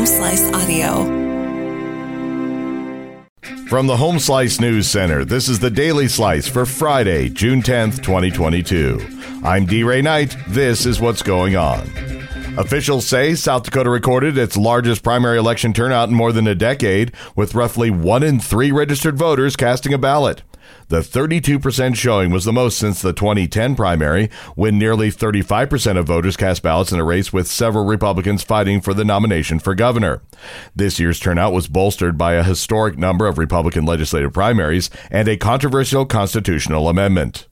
Home Slice Audio. From the Home Slice News Center, this is the Daily Slice for Friday, June 10th, 2022. I'm D. Ray Knight. This is what's going on. Officials say South Dakota recorded its largest primary election turnout in more than a decade, with roughly one in three registered voters casting a ballot. The 32% showing was the most since the 2010 primary, when nearly 35% of voters cast ballots in a race with several Republicans fighting for the nomination for governor. This year's turnout was bolstered by a historic number of Republican legislative primaries and a controversial constitutional amendment.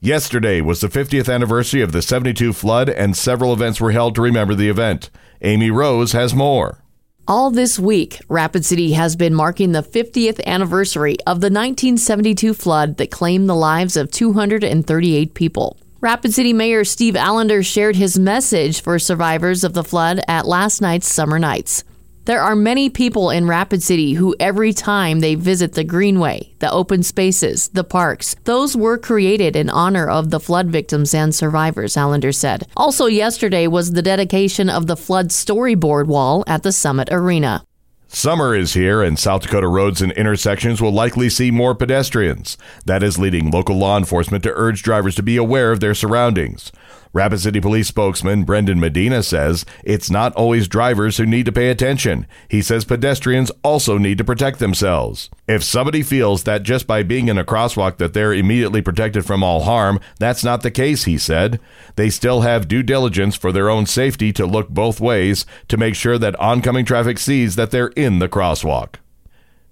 Yesterday was the 50th anniversary of the 72 flood, and several events were held to remember the event. Amy Rose has more. All this week, Rapid City has been marking the 50th anniversary of the 1972 flood that claimed the lives of 238 people. Rapid City Mayor Steve Allender shared his message for survivors of the flood at last night's Summer Nights. There are many people in Rapid City who, every time they visit the Greenway, the open spaces, the parks, those were created in honor of the flood victims and survivors, Allender said. Also, yesterday was the dedication of the flood storyboard wall at the Summit Arena. Summer is here, and South Dakota roads and intersections will likely see more pedestrians. That is leading local law enforcement to urge drivers to be aware of their surroundings. Rapid City Police spokesman Brendyn Medina says it's not always drivers who need to pay attention. He says pedestrians also need to protect themselves. If somebody feels that just by being in a crosswalk that they're immediately protected from all harm, that's not the case, he said. They still have due diligence for their own safety to look both ways to make sure that oncoming traffic sees that they're in the crosswalk.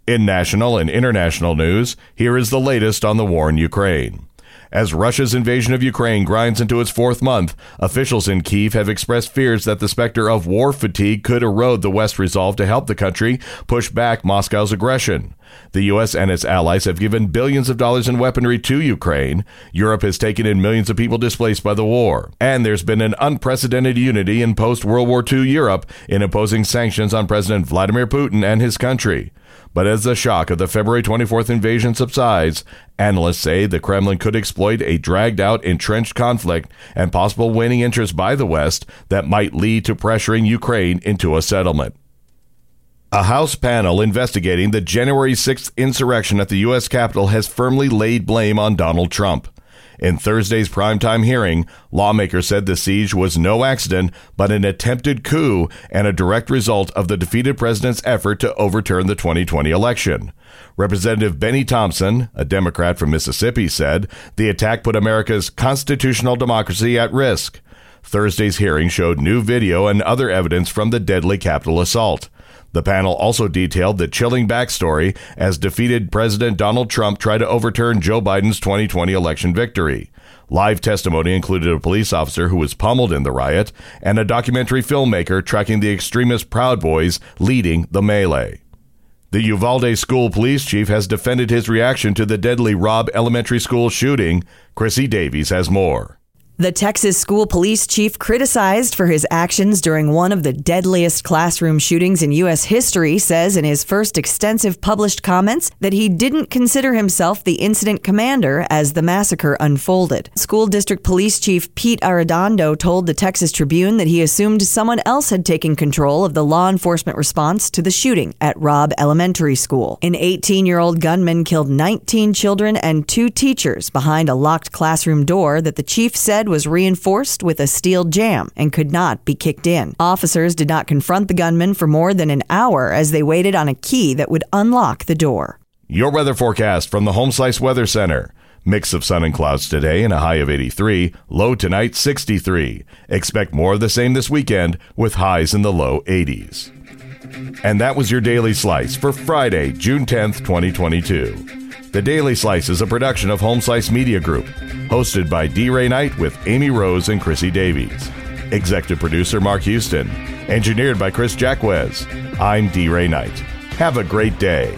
In national and international news, here is the latest on the war in Ukraine. As Russia's invasion of Ukraine grinds into its fourth month, officials in Kiev have expressed fears that the specter of war fatigue could erode the West's resolve to help the country push back Moscow's aggression. The U.S. and its allies have given billions of dollars in weaponry to Ukraine. Europe has taken in millions of people displaced by the war. And there's been an unprecedented unity in post World War II Europe in imposing sanctions on President Vladimir Putin and his country. But as the shock of the February 24th invasion subsides, analysts say the Kremlin could exploit a dragged out, entrenched conflict and possible winning interest by the West that might lead to pressuring Ukraine into a settlement. A House panel investigating the January 6th insurrection at the U.S. Capitol has firmly laid blame on Donald Trump. In Thursday's primetime hearing, lawmakers said the siege was no accident, but an attempted coup and a direct result of the defeated president's effort to overturn the 2020 election. Representative Bennie Thompson, a Democrat from Mississippi, said the attack put America's constitutional democracy at risk. Thursday's hearing showed new video and other evidence from the deadly Capitol assault. The panel also detailed the chilling backstory as defeated President Donald Trump tried to overturn Joe Biden's 2020 election victory. Live testimony included a police officer who was pummeled in the riot and a documentary filmmaker tracking the extremist Proud Boys leading the melee. The Uvalde school police chief has defended his reaction to the deadly Robb Elementary School shooting. Chrissy Davies has more. The Texas school police chief criticized for his actions during one of the deadliest classroom shootings in U.S. history says in his first extensive published comments that he didn't consider himself the incident commander as the massacre unfolded. School District Police Chief Pete Arredondo told the Texas Tribune that he assumed someone else had taken control of the law enforcement response to the shooting at Robb Elementary School. An 18 year old gunman killed 19 children and two teachers behind a locked classroom door that the chief said was reinforced with a steel jamb and could not be kicked in. Officers did not confront the gunman for more than an hour as they waited on a key that would unlock the door. Your weather forecast from the Home Slice Weather Center. Mix of sun and clouds today and a high of 83. Low tonight 63. Expect more of the same this weekend with highs in the low 80s. And that was your Daily Slice for Friday, June 10th, 2022. The Daily Slice is a production of Home Slice Media Group, hosted by D. Ray Knight with Amy Rose and Chrissy Davies. Executive producer Mark Houston. Engineered by Chris Jacquez. I'm D. Ray Knight. Have a great day.